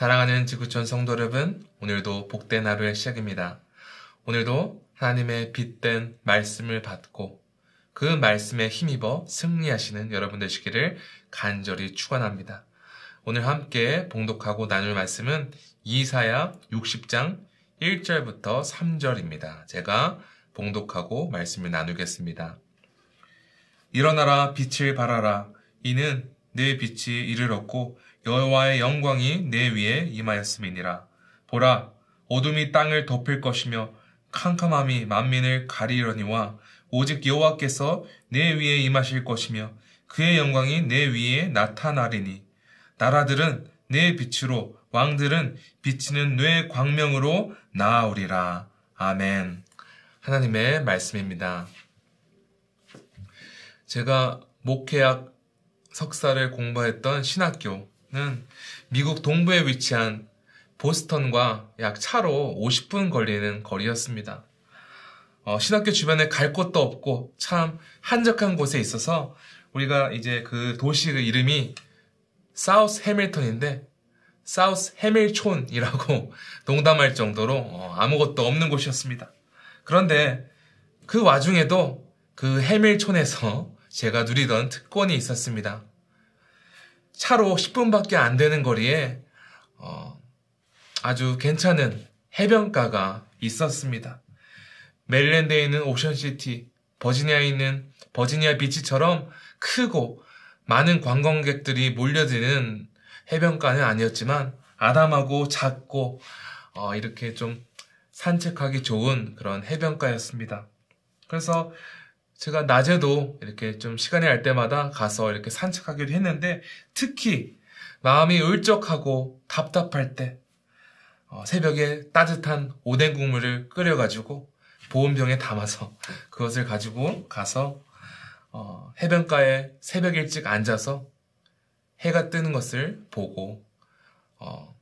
사랑하는 지구촌 성도 여러분, 오늘도 복된 하루의 시작입니다. 오늘도 하나님의 빛된 말씀을 받고 그 말씀에 힘입어 승리하시는 여러분 되시기를 간절히 축원합니다. 오늘 함께 봉독하고 나눌 말씀은 이사야 60장 1절부터 3절입니다. 제가 봉독하고 말씀을 나누겠습니다. 일어나라 빛을 발하라 이는 내 빛이 이를 얻고 여호와의 영광이 내 위에 임하였음이니라. 보라, 어둠이 땅을 덮을 것이며 캄캄함이 만민을 가리려니와 오직 여호와께서 내 위에 임하실 것이며 그의 영광이 내 위에 나타나리니 나라들은 내 빛으로 왕들은 비치는 뇌 광명으로 나아오리라. 아멘. 하나님의 말씀입니다. 제가 목회학 석사를 공부했던 신학교 는 미국 동부에 위치한 보스턴과 약 차로 50분 걸리는 거리였습니다. 어, 신학교 주변에 갈 곳도 없고 참 한적한 곳에 있어서 우리가 이제 그 도시 의 이름이 사우스 해밀턴인데 사우스 해밀촌이라고 농담할 정도로 어, 아무것도 없는 곳이었습니다. 그런데 그 와중에도 그 해밀촌에서 제가 누리던 특권이 있었습니다. 차로 10분밖에 안 되는 거리에 어, 아주 괜찮은 해변가가 있었습니다. 메릴랜드에 있는 오션시티, 버지니아에 있는 버지니아 비치처럼 크고 많은 관광객들이 몰려드는 해변가는 아니었지만 아담하고 작고 어, 이렇게 좀 산책하기 좋은 그런 해변가였습니다. 그래서 제가 낮에도 이렇게 좀 시간이 날 때마다 가서 이렇게 산책하기도 했는데 특히 마음이 울적하고 답답할 때 어, 새벽에 따뜻한 오뎅 국물을 끓여가지고 보온병에 담아서 그것을 가지고 가서 어, 해변가에 새벽 일찍 앉아서 해가 뜨는 것을 보고 어,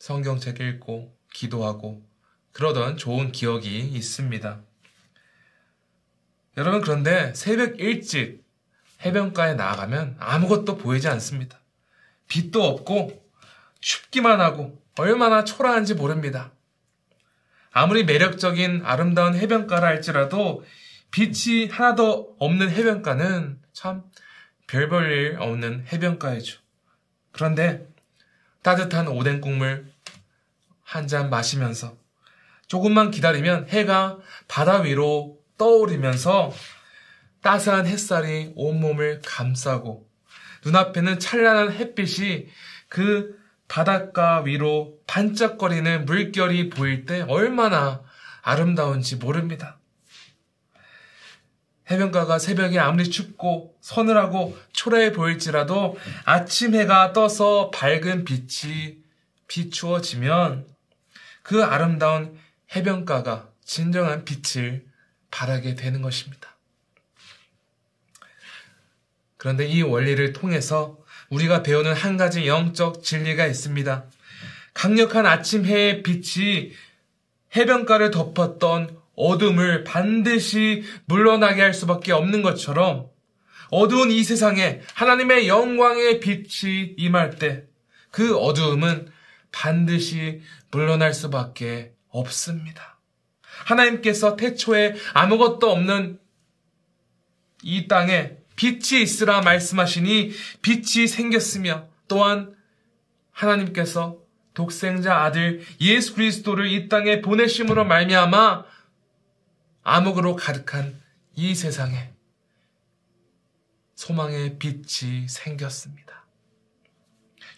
성경책 읽고 기도하고 그러던 좋은 기억이 있습니다. 여러분 그런데 새벽 일찍 해변가에 나아가면 아무것도 보이지 않습니다. 빛도 없고 춥기만 하고 얼마나 초라한지 모릅니다. 아무리 매력적인 아름다운 해변가라 할지라도 빛이 하나도 없는 해변가는 참별볼일 없는 해변가이죠. 그런데 따뜻한 오뎅 국물 한 잔 마시면서 조금만 기다리면 해가 바다 위로 떠오르면서 따스한 햇살이 온몸을 감싸고 눈앞에는 찬란한 햇빛이 그 바닷가 위로 반짝거리는 물결이 보일 때 얼마나 아름다운지 모릅니다. 해변가가 새벽에 아무리 춥고 서늘하고 초라해 보일지라도 아침 해가 떠서 밝은 빛이 비추어지면 그 아름다운 해변가가 진정한 빛을 바라게 되는 것입니다. 그런데 이 원리를 통해서 우리가 배우는 한 가지 영적 진리가 있습니다. 강력한 아침 해의 빛이 해변가를 덮었던 어둠을 반드시 물러나게 할 수밖에 없는 것처럼 어두운 이 세상에 하나님의 영광의 빛이 임할 때 그 어두움은 반드시 물러날 수밖에 없습니다. 하나님께서 태초에 아무것도 없는 이 땅에 빛이 있으라 말씀하시니 빛이 생겼으며 또한 하나님께서 독생자 아들 예수 그리스도를 이 땅에 보내심으로 말미암아 암흑으로 가득한 이 세상에 소망의 빛이 생겼습니다.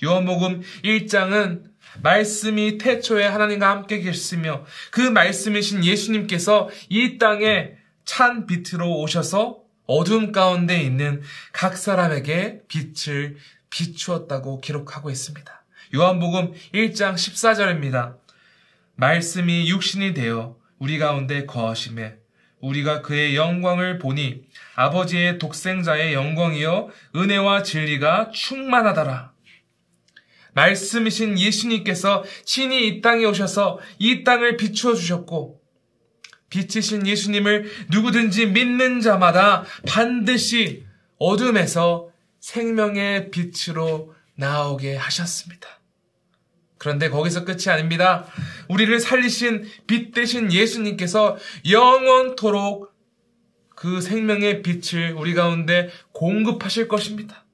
요한복음 1장은 말씀이 태초에 하나님과 함께 계셨으며 그 말씀이신 예수님께서 이 땅에 찬 빛으로 오셔서 어둠 가운데 있는 각 사람에게 빛을 비추었다고 기록하고 있습니다. 요한복음 1장 14절입니다. 말씀이 육신이 되어 우리 가운데 거하심에 우리가 그의 영광을 보니 아버지의 독생자의 영광이여 은혜와 진리가 충만하더라. 말씀이신 예수님께서 친히 이 땅에 오셔서 이 땅을 비추어 주셨고 빛이신 예수님을 누구든지 믿는 자마다 반드시 어둠에서 생명의 빛으로 나오게 하셨습니다. 그런데 거기서 끝이 아닙니다. 우리를 살리신 빛 대신 예수님께서 영원토록 그 생명의 빛을 우리 가운데 공급하실 것입니다.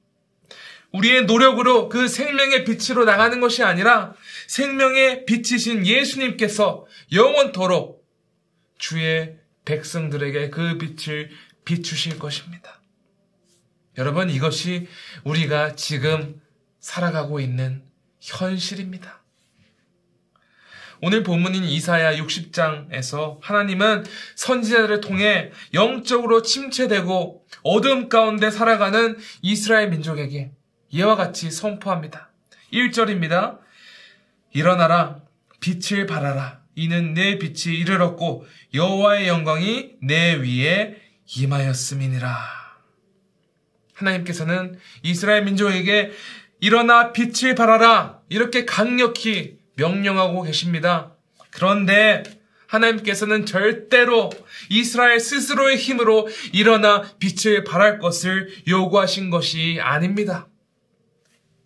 우리의 노력으로 그 생명의 빛으로 나가는 것이 아니라 생명의 빛이신 예수님께서 영원토록 주의 백성들에게 그 빛을 비추실 것입니다. 여러분, 이것이 우리가 지금 살아가고 있는 현실입니다. 오늘 본문인 이사야 60장에서 하나님은 선지자들을 통해 영적으로 침체되고 어둠 가운데 살아가는 이스라엘 민족에게 이와 같이 선포합니다. 1절입니다. 일어나라 빛을 발하라 이는 내 빛이 이르렀고 여호와의 영광이 내 위에 임하였음이니라. 하나님께서는 이스라엘 민족에게 일어나 빛을 발하라 이렇게 강력히 명령하고 계십니다. 그런데 하나님께서는 절대로 이스라엘 스스로의 힘으로 일어나 빛을 발할 것을 요구하신 것이 아닙니다.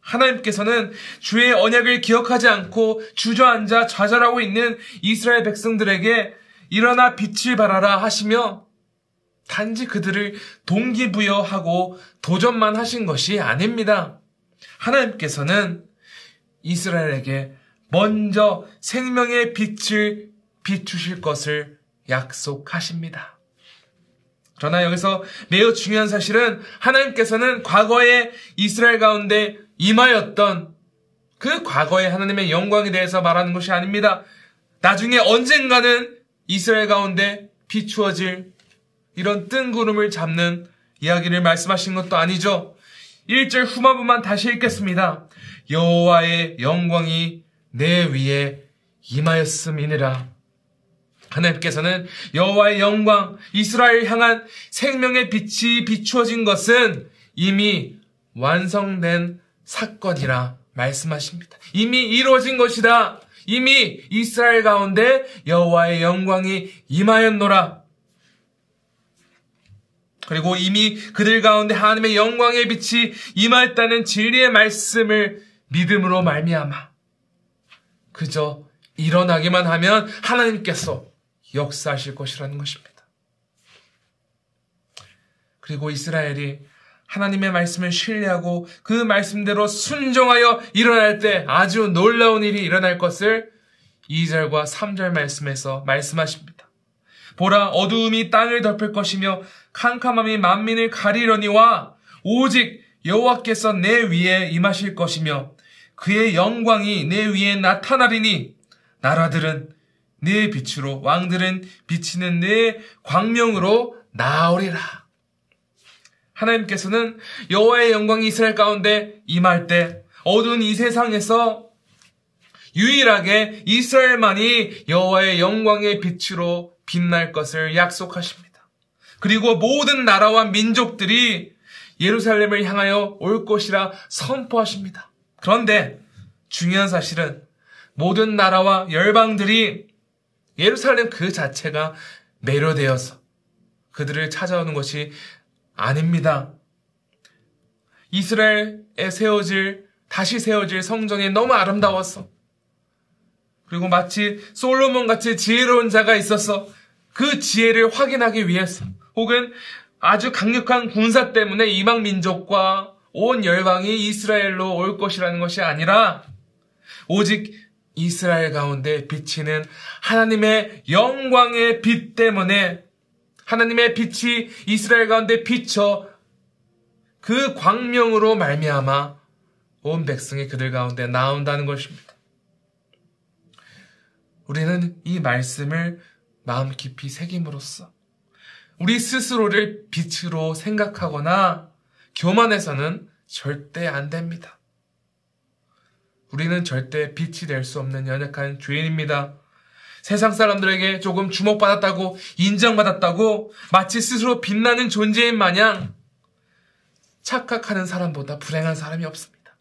하나님께서는 주의 언약을 기억하지 않고 주저앉아 좌절하고 있는 이스라엘 백성들에게 일어나 빛을 발하라 하시며 단지 그들을 동기부여하고 도전만 하신 것이 아닙니다. 하나님께서는 이스라엘에게 먼저 생명의 빛을 비추실 것을 약속하십니다. 그러나 여기서 매우 중요한 사실은 하나님께서는 과거에 이스라엘 가운데 임하였던 그 과거의 하나님의 영광에 대해서 말하는 것이 아닙니다. 나중에 언젠가는 이스라엘 가운데 비추어질 이런 뜬구름을 잡는 이야기를 말씀하신 것도 아니죠. 1절 후반부만 다시 읽겠습니다. 여호와의 영광이 내 위에 임하였음이니라. 하나님께서는 여호와의 영광, 이스라엘 향한 생명의 빛이 비추어진 것은 이미 완성된 사건이라 말씀하십니다. 이미 이루어진 것이다. 이미 이스라엘 가운데 여호와의 영광이 임하였노라. 그리고 이미 그들 가운데 하나님의 영광의 빛이 임하였다는 진리의 말씀을 믿음으로 말미암아 그저 일어나기만 하면 하나님께서 역사하실 것이라는 것입니다. 그리고 이스라엘이 하나님의 말씀을 신뢰하고 그 말씀대로 순종하여 일어날 때 아주 놀라운 일이 일어날 것을 2절과 3절 말씀에서 말씀하십니다. 보라 어두움이 땅을 덮을 것이며 캄캄함이 만민을 가리려니와 오직 여호와께서 내 위에 임하실 것이며 그의 영광이 내 위에 나타나리니 나라들은 내 빛으로 왕들은 비치는 내 광명으로 나오리라. 하나님께서는 여호와의 영광이 이스라엘 가운데 임할 때 어두운 이 세상에서 유일하게 이스라엘만이 여호와의 영광의 빛으로 빛날 것을 약속하십니다. 그리고 모든 나라와 민족들이 예루살렘을 향하여 올 것이라 선포하십니다. 그런데 중요한 사실은 모든 나라와 열방들이 예루살렘 그 자체가 매료되어서 그들을 찾아오는 것이 아닙니다. 이스라엘에 세워질, 다시 세워질 성전이 너무 아름다웠어. 그리고 마치 솔로몬 같이 지혜로운 자가 있어서 그 지혜를 확인하기 위해서 혹은 아주 강력한 군사 때문에 이방 민족과 온 열방이 이스라엘로 올 것이라는 것이 아니라 오직 이스라엘 가운데 비치는 하나님의 영광의 빛 때문에 하나님의 빛이 이스라엘 가운데 비쳐 그 광명으로 말미암아 온 백성이 그들 가운데 나온다는 것입니다. 우리는 이 말씀을 마음 깊이 새김으로써 우리 스스로를 빛으로 생각하거나 교만해서는 절대 안 됩니다. 우리는 절대 빛이 될 수 없는 연약한 죄인입니다. 세상 사람들에게 조금 주목받았다고 인정받았다고 마치 스스로 빛나는 존재인 마냥 착각하는 사람보다 불행한 사람이 없습니다.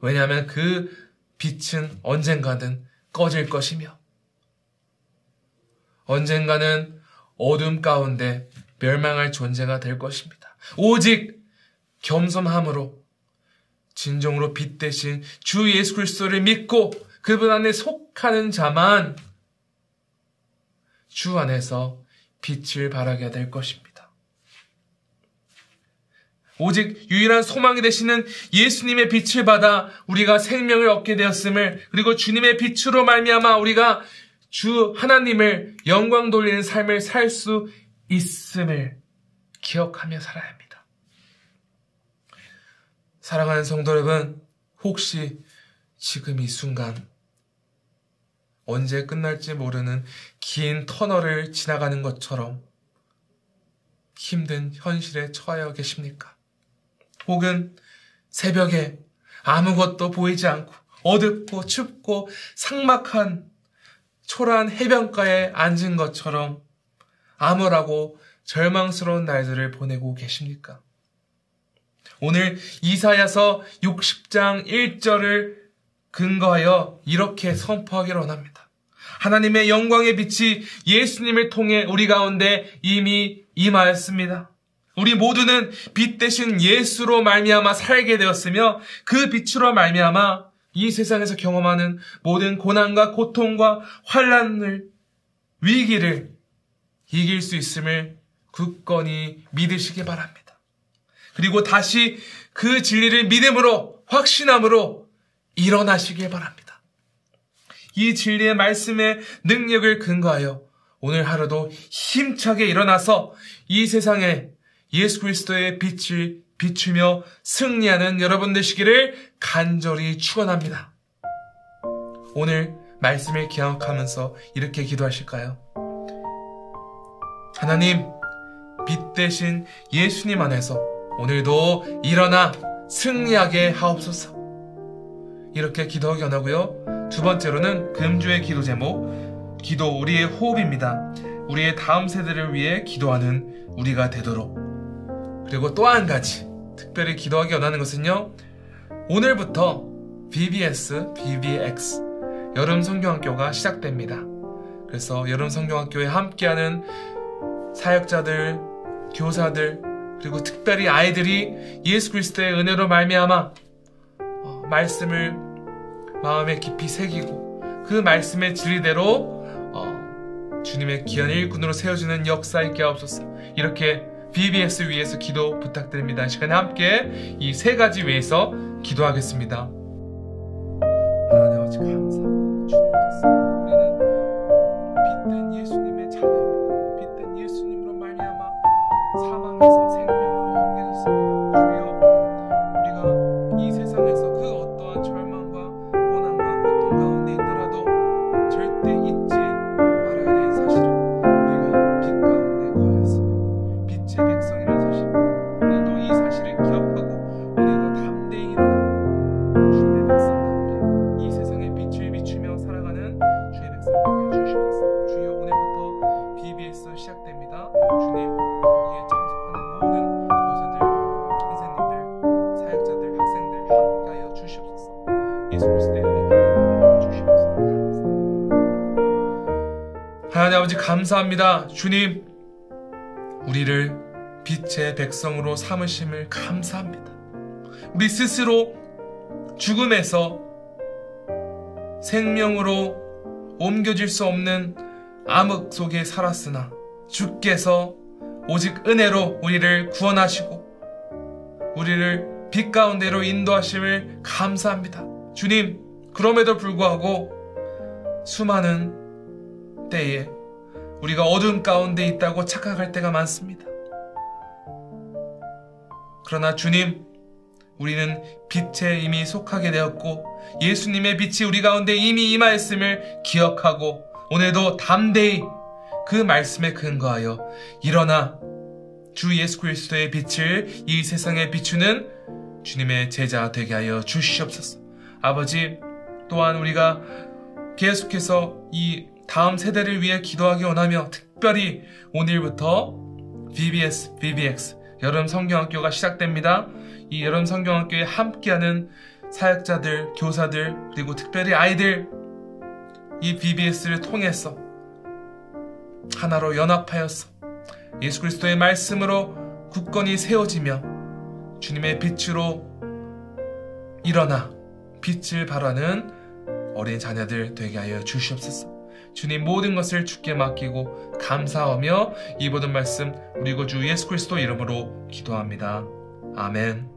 왜냐하면 그 빛은 언젠가는 꺼질 것이며 언젠가는 어둠 가운데 멸망할 존재가 될 것입니다. 오직 겸손함으로 진정으로 빛 대신 주 예수 그리스도를 믿고 그분 안에 속하는 자만 주 안에서 빛을 발하게 될 것입니다. 오직 유일한 소망이 되시는 예수님의 빛을 받아 우리가 생명을 얻게 되었음을 그리고 주님의 빛으로 말미암아 우리가 주 하나님을 영광 돌리는 삶을 살 수 있음을 기억하며 살아야 합니다. 사랑하는 성도 여러분, 혹시 지금 이 순간 언제 끝날지 모르는 긴 터널을 지나가는 것처럼 힘든 현실에 처하여 계십니까? 혹은 새벽에 아무것도 보이지 않고 어둡고 춥고 삭막한 초라한 해변가에 앉은 것처럼 암울하고 절망스러운 날들을 보내고 계십니까? 오늘 이사야서 60장 1절을 근거하여 이렇게 선포하기를 원합니다. 하나님의 영광의 빛이 예수님을 통해 우리 가운데 이미 임하였습니다. 우리 모두는 빛 대신 예수로 말미암아 살게 되었으며 그 빛으로 말미암아 이 세상에서 경험하는 모든 고난과 고통과 환란을 위기를 이길 수 있음을 굳건히 믿으시기 바랍니다. 그리고 다시 그 진리를 믿음으로 확신함으로 일어나시길 바랍니다. 이 진리의 말씀의 능력을 근거하여 오늘 하루도 힘차게 일어나서 이 세상에 예수 그리스도의 빛을 비추며 승리하는 여러분 되시기를 간절히 축원합니다. 오늘 말씀을 기억하면서 이렇게 기도하실까요? 하나님, 빛 대신 예수님 안에서 오늘도 일어나 승리하게 하옵소서. 이렇게 기도하기 원하고요. 두 번째로는 금주의 기도 제목, 기도 우리의 호흡입니다. 우리의 다음 세대를 위해 기도하는 우리가 되도록. 그리고 또 한 가지, 특별히 기도하기 원하는 것은요. 오늘부터 BBS, BBX 여름 성경학교가 시작됩니다. 그래서 여름 성경학교에 함께하는 사역자들, 교사들, 그리고 특별히 아이들이 예수 그리스도의 은혜로 말미암아 어, 말씀을 마음에 깊이 새기고 그 말씀의 진리대로 어, 주님의 귀한 일꾼으로 세워주는 역사 있게 하옵소서. 이렇게 BBS 위해서 기도 부탁드립니다. 시간에 함께 이 세 가지 위해서 기도하겠습니다. 하나님 아버지 감사합니다. 빛된 예수님의 자녀입니다. 빛된 예수님으로 말미암아 사망에서 생명 감사합니다 주님 우리를 빛의 백성으로 삼으심을 감사합니다. 우리 스스로 죽음에서 생명으로 옮겨질 수 없는 암흑 속에 살았으나 주께서 오직 은혜로 우리를 구원하시고 우리를 빛 가운데로 인도하심을 감사합니다. 주님, 그럼에도 불구하고 수많은 때에 우리가 어둠 가운데 있다고 착각할 때가 많습니다. 그러나 주님, 우리는 빛에 이미 속하게 되었고 예수님의 빛이 우리 가운데 이미 임하였음을 기억하고 오늘도 담대히 그 말씀에 근거하여 일어나 주 예수 그리스도의 빛을 이 세상에 비추는 주님의 제자 되게 하여 주시옵소서. 아버지, 또한 우리가 계속해서 이 다음 세대를 위해 기도하기 원하며 특별히 오늘부터 BBS, BBX 여름 성경학교가 시작됩니다. 이 여름 성경학교에 함께하는 사역자들, 교사들, 그리고 특별히 아이들 이 BBS를 통해서 하나로 연합하여서 예수 그리스도의 말씀으로 굳건히 세워지며 주님의 빛으로 일어나 빛을 발하는 어린 자녀들 되게 하여 주시옵소서. 주님 모든 것을 주께 맡기고 감사하며 이 모든 말씀 우리 구주 예수 그리스도 이름으로 기도합니다. 아멘.